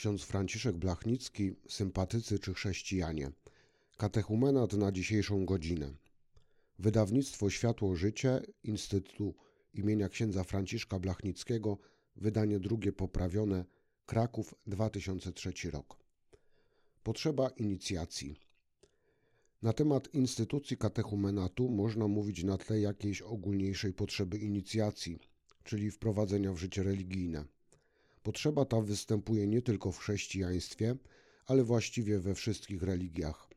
ksiądz Franciszek Blachnicki, sympatycy czy chrześcijanie. Katechumenat na dzisiejszą godzinę. Wydawnictwo Światło Życie, Instytutu imienia księdza Franciszka Blachnickiego, wydanie drugie poprawione, Kraków 2003 rok. Potrzeba inicjacji. Na temat instytucji katechumenatu można mówić na tle jakiejś ogólniejszej potrzeby inicjacji, czyli wprowadzenia w życie religijne. Potrzeba ta występuje nie tylko w chrześcijaństwie, ale właściwie we wszystkich religiach.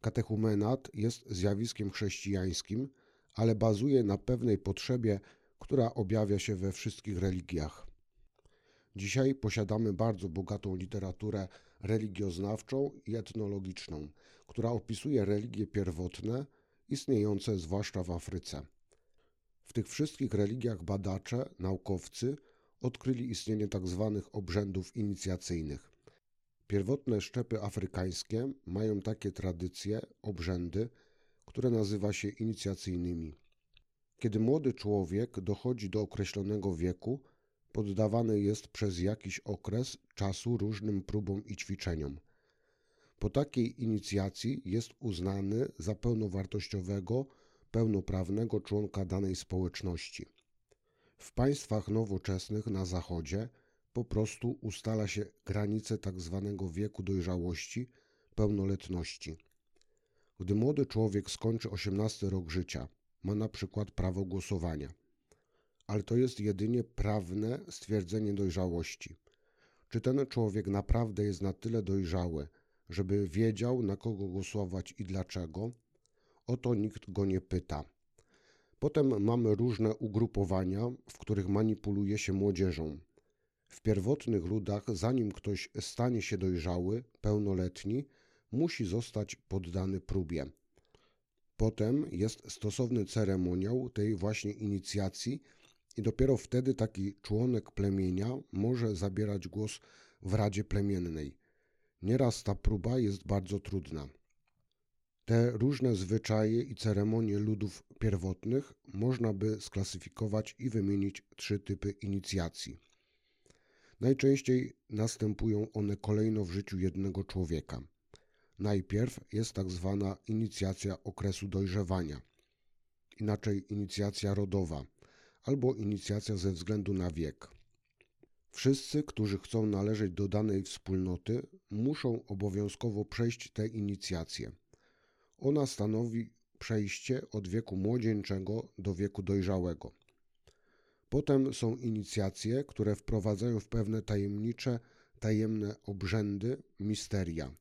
Katechumenat jest zjawiskiem chrześcijańskim, ale bazuje na pewnej potrzebie, która objawia się we wszystkich religiach. Dzisiaj posiadamy bardzo bogatą literaturę religioznawczą i etnologiczną, która opisuje religie pierwotne, istniejące zwłaszcza w Afryce. W tych wszystkich religiach badacze, naukowcy odkryli istnienie tzw. Tak obrzędów inicjacyjnych. Pierwotne szczepy afrykańskie mają takie tradycje, obrzędy, które nazywa się inicjacyjnymi. Kiedy młody człowiek dochodzi do określonego wieku, poddawany jest przez jakiś okres czasu różnym próbom i ćwiczeniom. Po takiej inicjacji jest uznany za pełnowartościowego, pełnoprawnego członka danej społeczności. W państwach nowoczesnych na Zachodzie po prostu ustala się granice tzw. Tak wieku dojrzałości, pełnoletności. Gdy młody człowiek skończy 18 rok życia, ma na przykład prawo głosowania. Ale to jest jedynie prawne stwierdzenie dojrzałości. Czy ten człowiek naprawdę jest na tyle dojrzały, żeby wiedział, na kogo głosować i dlaczego? O to nikt go nie pyta. Potem mamy różne ugrupowania, w których manipuluje się młodzieżą. W pierwotnych ludach, zanim ktoś stanie się dojrzały, pełnoletni, musi zostać poddany próbie. Potem jest stosowny ceremoniał tej właśnie inicjacji i dopiero wtedy taki członek plemienia może zabierać głos w Radzie Plemiennej. Nieraz ta próba jest bardzo trudna. Te różne zwyczaje i ceremonie ludów pierwotnych można by sklasyfikować i wymienić trzy typy inicjacji. Najczęściej następują one kolejno w życiu jednego człowieka. Najpierw jest tak zwana inicjacja okresu dojrzewania, inaczej inicjacja rodowa albo inicjacja ze względu na wiek. Wszyscy, którzy chcą należeć do danej wspólnoty, muszą obowiązkowo przejść tę inicjację. Ona stanowi przejście od wieku młodzieńczego do wieku dojrzałego. Potem są inicjacje, które wprowadzają w pewne tajemnicze, tajemne obrzędy, misteria.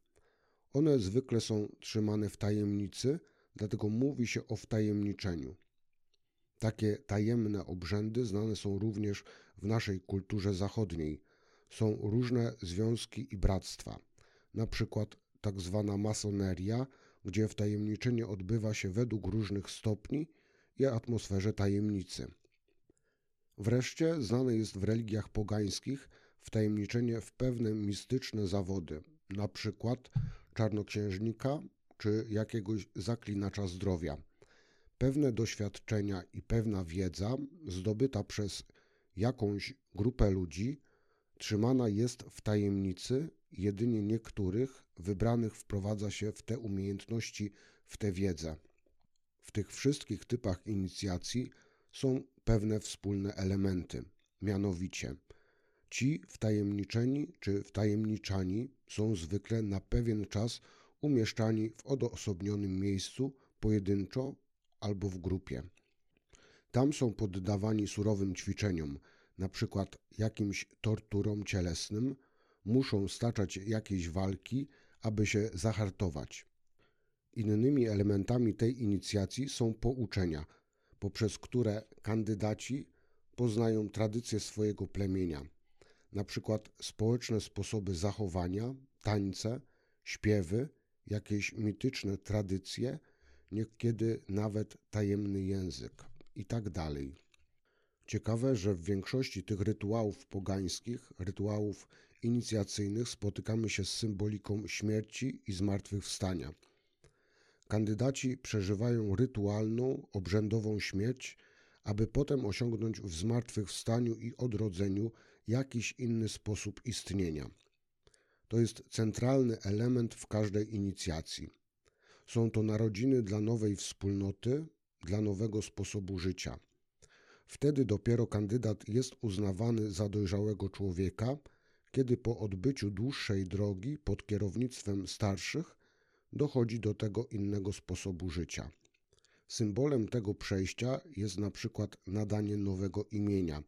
One zwykle są trzymane w tajemnicy, dlatego mówi się o wtajemniczeniu. Takie tajemne obrzędy znane są również w naszej kulturze zachodniej. Są różne związki i bractwa, na przykład tak zwana masoneria, gdzie wtajemniczenie odbywa się według różnych stopni i atmosferze tajemnicy. Wreszcie znane jest w religiach pogańskich wtajemniczenie w pewne mistyczne zawody, na przykład czarnoksiężnika czy jakiegoś zaklinacza zdrowia. Pewne doświadczenia i pewna wiedza zdobyta przez jakąś grupę ludzi trzymana jest w tajemnicy, jedynie niektórych wybranych wprowadza się w te umiejętności, w tę wiedzę. W tych wszystkich typach inicjacji są pewne wspólne elementy, mianowicie ci wtajemniczeni czy wtajemniczani są zwykle na pewien czas umieszczani w odosobnionym miejscu pojedynczo albo w grupie. Tam są poddawani surowym ćwiczeniom, na przykład jakimś torturom cielesnym, muszą staczać jakieś walki, aby się zahartować. Innymi elementami tej inicjacji są pouczenia, poprzez które kandydaci poznają tradycje swojego plemienia, na przykład społeczne sposoby zachowania, tańce, śpiewy, jakieś mityczne tradycje, niekiedy nawet tajemny język itd. Ciekawe, że w większości tych rytuałów pogańskich, rytuałów inicjacyjnych spotykamy się z symboliką śmierci i zmartwychwstania. Kandydaci przeżywają rytualną, obrzędową śmierć, aby potem osiągnąć w zmartwychwstaniu i odrodzeniu jakiś inny sposób istnienia. to jest centralny element w każdej inicjacji. Są to narodziny dla nowej wspólnoty, dla nowego sposobu życia. Wtedy dopiero kandydat jest uznawany za dojrzałego człowieka, kiedy po odbyciu dłuższej drogi pod kierownictwem starszych dochodzi do tego innego sposobu życia. Symbolem tego przejścia jest na przykład nadanie nowego imienia,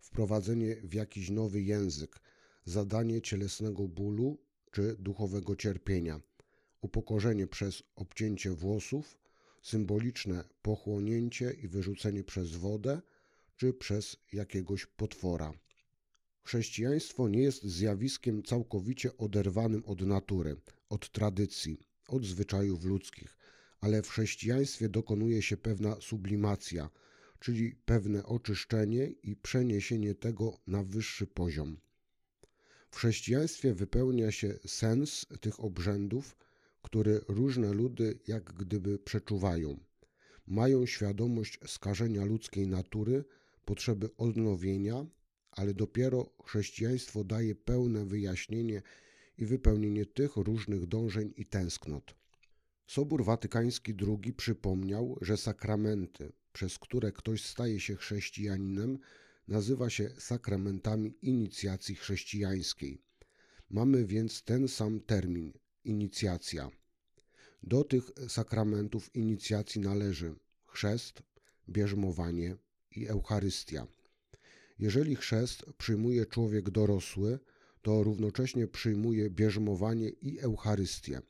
wprowadzenie w jakiś nowy język, zadanie cielesnego bólu czy duchowego cierpienia, upokorzenie przez obcięcie włosów, symboliczne pochłonięcie i wyrzucenie przez wodę czy przez jakiegoś potwora. Chrześcijaństwo nie jest zjawiskiem całkowicie oderwanym od natury, od tradycji, od zwyczajów ludzkich, ale w chrześcijaństwie dokonuje się pewna sublimacja, czyli pewne oczyszczenie i przeniesienie tego na wyższy poziom. W chrześcijaństwie wypełnia się sens tych obrzędów, który różne ludy jak gdyby przeczuwają. Mają świadomość skażenia ludzkiej natury, potrzeby odnowienia, ale dopiero chrześcijaństwo daje pełne wyjaśnienie i wypełnienie tych różnych dążeń i tęsknot. Sobór Watykański II przypomniał, że sakramenty, przez które ktoś staje się chrześcijaninem, nazywa się sakramentami inicjacji chrześcijańskiej. Mamy więc ten sam termin inicjacja. Do tych sakramentów inicjacji należy chrzest, bierzmowanie i Eucharystia. Jeżeli chrzest przyjmuje człowiek dorosły, to równocześnie przyjmuje bierzmowanie i Eucharystię.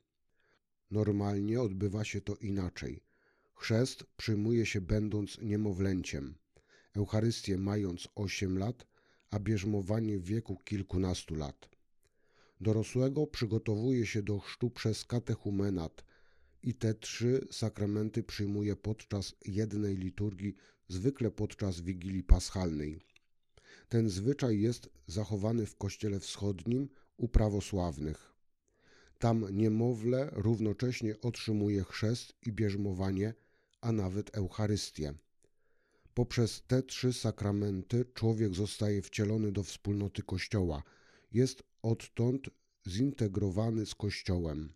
Normalnie odbywa się to inaczej. Chrzest przyjmuje się będąc niemowlęciem, Eucharystię mając 8 lat, a bierzmowanie w wieku kilkunastu lat. Dorosłego przygotowuje się do chrztu przez katechumenat i te trzy sakramenty przyjmuje podczas jednej liturgii, zwykle podczas Wigilii Paschalnej. Ten zwyczaj jest zachowany w Kościele Wschodnim u prawosławnych. Tam niemowlę równocześnie otrzymuje chrzest i bierzmowanie, a nawet Eucharystię. Poprzez te trzy sakramenty człowiek zostaje wcielony do wspólnoty Kościoła. Jest odtąd zintegrowany z Kościołem.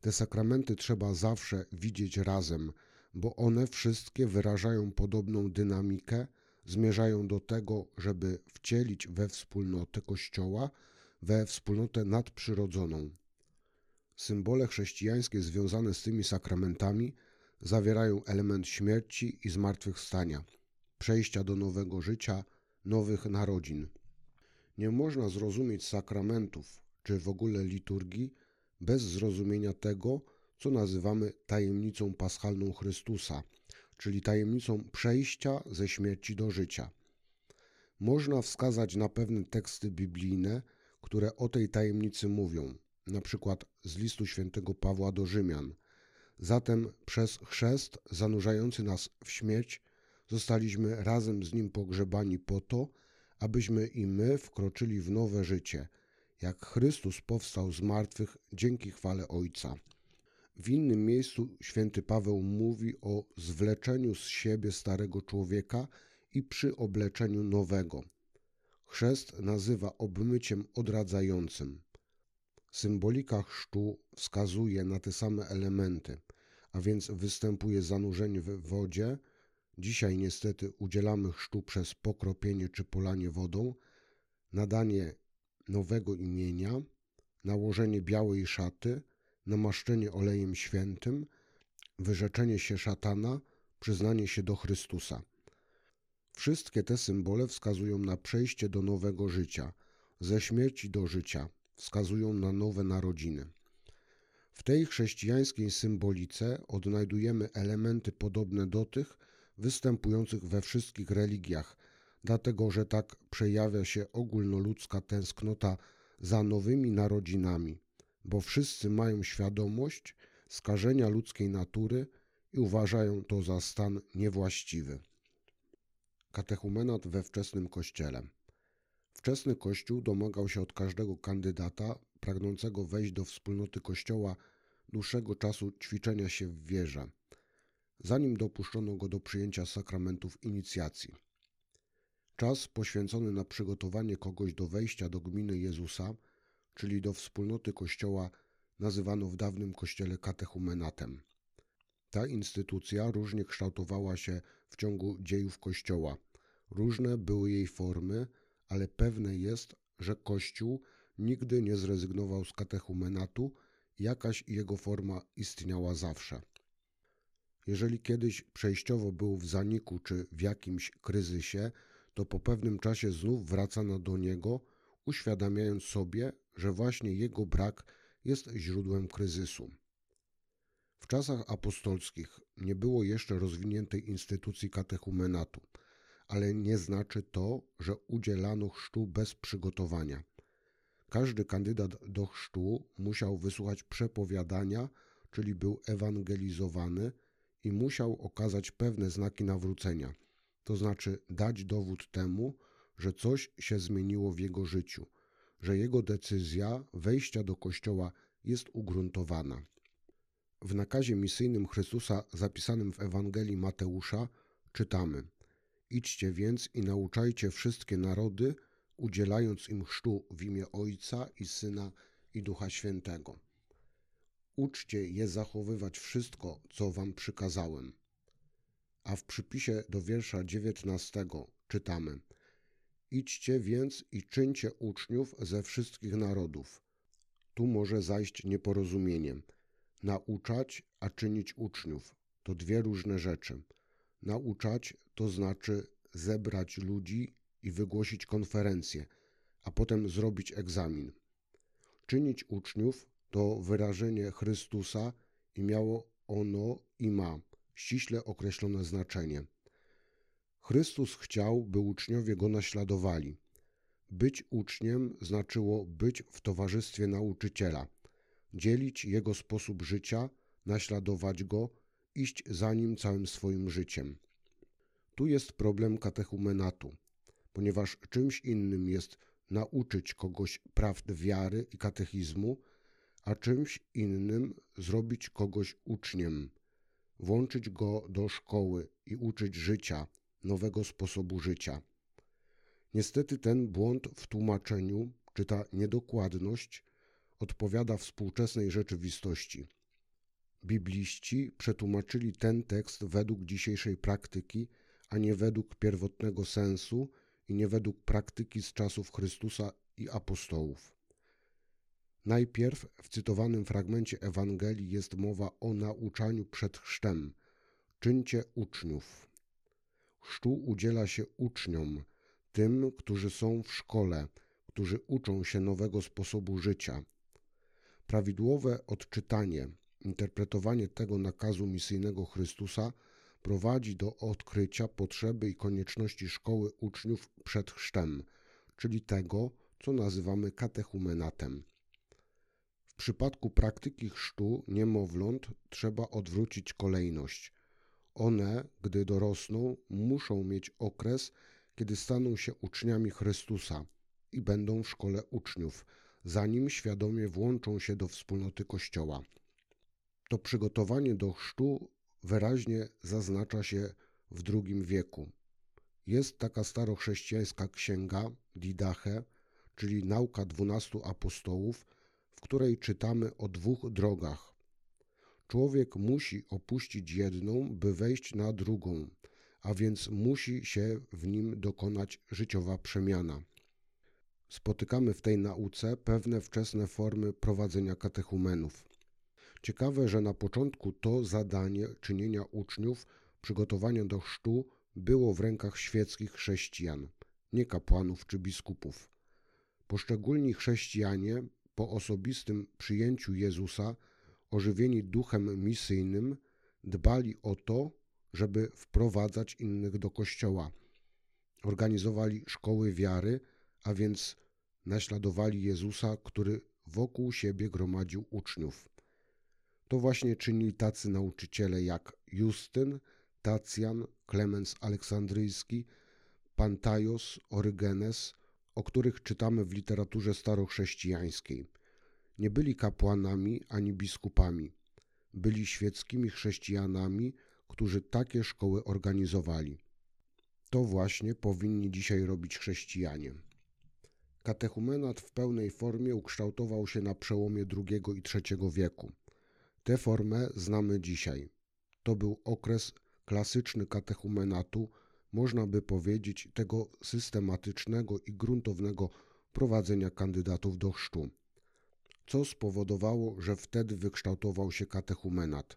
Te sakramenty trzeba zawsze widzieć razem, bo one wszystkie wyrażają podobną dynamikę, zmierzają do tego, żeby wcielić we wspólnotę Kościoła, we wspólnotę nadprzyrodzoną. Symbole chrześcijańskie związane z tymi sakramentami zawierają element śmierci i zmartwychwstania, przejścia do nowego życia, nowych narodzin. Nie można zrozumieć sakramentów czy w ogóle liturgii bez zrozumienia tego, co nazywamy tajemnicą paschalną Chrystusa, czyli tajemnicą przejścia ze śmierci do życia. Można wskazać na pewne teksty biblijne, które o tej tajemnicy mówią, na przykład z listu świętego Pawła do Rzymian. Zatem przez chrzest zanurzający nas w śmierć zostaliśmy razem z nim pogrzebani po to, abyśmy i my wkroczyli w nowe życie, jak Chrystus powstał z martwych dzięki chwale Ojca. W innym miejscu święty Paweł mówi o zwleczeniu z siebie starego człowieka i przyobleczeniu nowego. Chrzest nazywa obmyciem odradzającym. Symbolika chrztu wskazuje na te same elementy, a więc występuje zanurzenie w wodzie. Dzisiaj niestety udzielamy chrztu przez pokropienie czy polanie wodą, nadanie nowego imienia, nałożenie białej szaty, namaszczenie olejem świętym, wyrzeczenie się szatana, przyznanie się do Chrystusa. Wszystkie te symbole wskazują na przejście do nowego życia, ze śmierci do życia, wskazują na nowe narodziny. W tej chrześcijańskiej symbolice odnajdujemy elementy podobne do tych występujących we wszystkich religiach, dlatego że tak przejawia się ogólnoludzka tęsknota za nowymi narodzinami, bo wszyscy mają świadomość skażenia ludzkiej natury i uważają to za stan niewłaściwy. Katechumenat we wczesnym kościele. Wczesny kościół domagał się od każdego kandydata pragnącego wejść do wspólnoty kościoła dłuższego czasu ćwiczenia się w wierze, zanim dopuszczono go do przyjęcia sakramentów inicjacji. Czas poświęcony na przygotowanie kogoś do wejścia do gminy Jezusa czyli do wspólnoty Kościoła, nazywano w dawnym Kościele katechumenatem. Ta instytucja różnie kształtowała się w ciągu dziejów Kościoła. Różne były jej formy, ale pewne jest, że Kościół nigdy nie zrezygnował z katechumenatu, jakaś jego forma istniała zawsze. Jeżeli kiedyś przejściowo był w zaniku czy w jakimś kryzysie, to po pewnym czasie znów wracano do niego, uświadamiając sobie, że właśnie jego brak jest źródłem kryzysu. W czasach apostolskich nie było jeszcze rozwiniętej instytucji katechumenatu, ale nie znaczy to, że udzielano chrztu bez przygotowania. Każdy kandydat do chrztu musiał wysłuchać przepowiadania, czyli był ewangelizowany i musiał okazać pewne znaki nawrócenia, to znaczy dać dowód temu, że coś się zmieniło w jego życiu, że jego decyzja wejścia do kościoła jest ugruntowana. W nakazie misyjnym Chrystusa zapisanym w Ewangelii Mateusza czytamy: Idźcie więc i nauczajcie wszystkie narody, udzielając im chrztu w imię Ojca i Syna i Ducha Świętego. Uczcie je zachowywać wszystko, co wam przykazałem. A w przypisie do wiersza dziewiętnastego czytamy: Idźcie więc i czyńcie uczniów ze wszystkich narodów. Tu może zajść nieporozumienie. Nauczać, a czynić uczniów to dwie różne rzeczy. Nauczać to znaczy zebrać ludzi i wygłosić konferencję, a potem zrobić egzamin. Czynić uczniów to wyrażenie Chrystusa i miało ono i ma ściśle określone znaczenie. Chrystus chciał, by uczniowie go naśladowali. Być uczniem znaczyło być w towarzystwie nauczyciela, dzielić jego sposób życia, naśladować go, iść za nim całym swoim życiem. Tu jest problem katechumenatu, ponieważ czymś innym jest nauczyć kogoś prawd wiary i katechizmu, a czymś innym zrobić kogoś uczniem, włączyć go do szkoły i uczyć życia, nowego sposobu życia. Niestety ten błąd w tłumaczeniu, czy ta niedokładność, odpowiada współczesnej rzeczywistości. Bibliści przetłumaczyli ten tekst według dzisiejszej praktyki, a nie według pierwotnego sensu i nie według praktyki z czasów Chrystusa i apostołów. Najpierw w cytowanym fragmencie Ewangelii jest mowa o nauczaniu przed chrztem. Czyńcie uczniów. Chrztu udziela się uczniom, tym, którzy są w szkole, którzy uczą się nowego sposobu życia. Prawidłowe odczytanie, interpretowanie tego nakazu misyjnego Chrystusa prowadzi do odkrycia potrzeby i konieczności szkoły uczniów przed chrztem, czyli tego, co nazywamy katechumenatem. W przypadku praktyki chrztu niemowląt trzeba odwrócić kolejność. One, gdy dorosną, muszą mieć okres, kiedy staną się uczniami Chrystusa i będą w szkole uczniów, zanim świadomie włączą się do wspólnoty Kościoła. To przygotowanie do chrztu wyraźnie zaznacza się w II wieku. Jest taka starochrześcijańska księga Didache, czyli nauka dwunastu apostołów, w której czytamy o dwóch drogach. Człowiek musi opuścić jedną, by wejść na drugą, a więc musi się w nim dokonać życiowa przemiana. Spotykamy w tej nauce pewne wczesne formy prowadzenia katechumenów. Ciekawe, że na początku to zadanie czynienia uczniów, przygotowania do chrztu było w rękach świeckich chrześcijan, nie kapłanów czy biskupów. Poszczególni chrześcijanie po osobistym przyjęciu Jezusa, ożywieni duchem misyjnym, dbali o to, żeby wprowadzać innych do kościoła. Organizowali szkoły wiary, a więc naśladowali Jezusa, który wokół siebie gromadził uczniów. To właśnie czynili tacy nauczyciele jak Justyn, Tacjan, Klemens Aleksandryjski, Pantajos, Orygenes, o których czytamy w literaturze starochrześcijańskiej. Nie byli kapłanami ani biskupami. Byli świeckimi chrześcijanami, którzy takie szkoły organizowali. To właśnie powinni dzisiaj robić chrześcijanie. Katechumenat w pełnej formie ukształtował się na przełomie II i III wieku. Tę formę znamy dzisiaj. To był okres klasyczny katechumenatu, można by powiedzieć tego systematycznego i gruntownego prowadzenia kandydatów do chrztu. Co spowodowało, że wtedy wykształtował się katechumenat?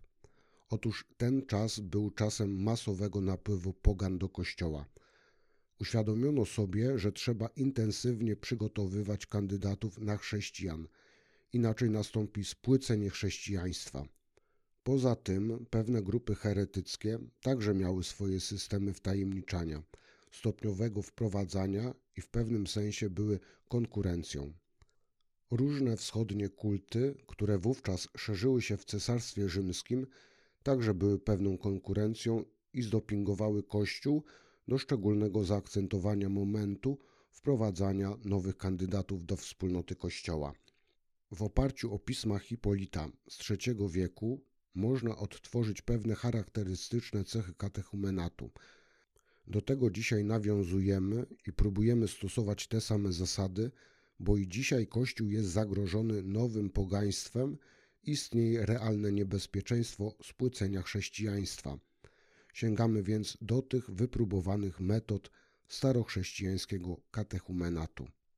Otóż ten czas był czasem masowego napływu pogan do kościoła. Uświadomiono sobie, że trzeba intensywnie przygotowywać kandydatów na chrześcijan, inaczej nastąpi spłycenie chrześcijaństwa. Poza tym pewne grupy heretyckie także miały swoje systemy wtajemniczania, stopniowego wprowadzania i w pewnym sensie były konkurencją. Różne wschodnie kulty, które wówczas szerzyły się w Cesarstwie Rzymskim, także były pewną konkurencją i zdopingowały Kościół do szczególnego zaakcentowania momentu wprowadzania nowych kandydatów do wspólnoty Kościoła. W oparciu o pisma Hipolita z III wieku można odtworzyć pewne charakterystyczne cechy katechumenatu. Do tego dzisiaj nawiązujemy i próbujemy stosować te same zasady, bo i dzisiaj Kościół jest zagrożony nowym pogaństwem, istnieje realne niebezpieczeństwo spłycenia chrześcijaństwa. Sięgamy więc do tych wypróbowanych metod starochrześcijańskiego katechumenatu.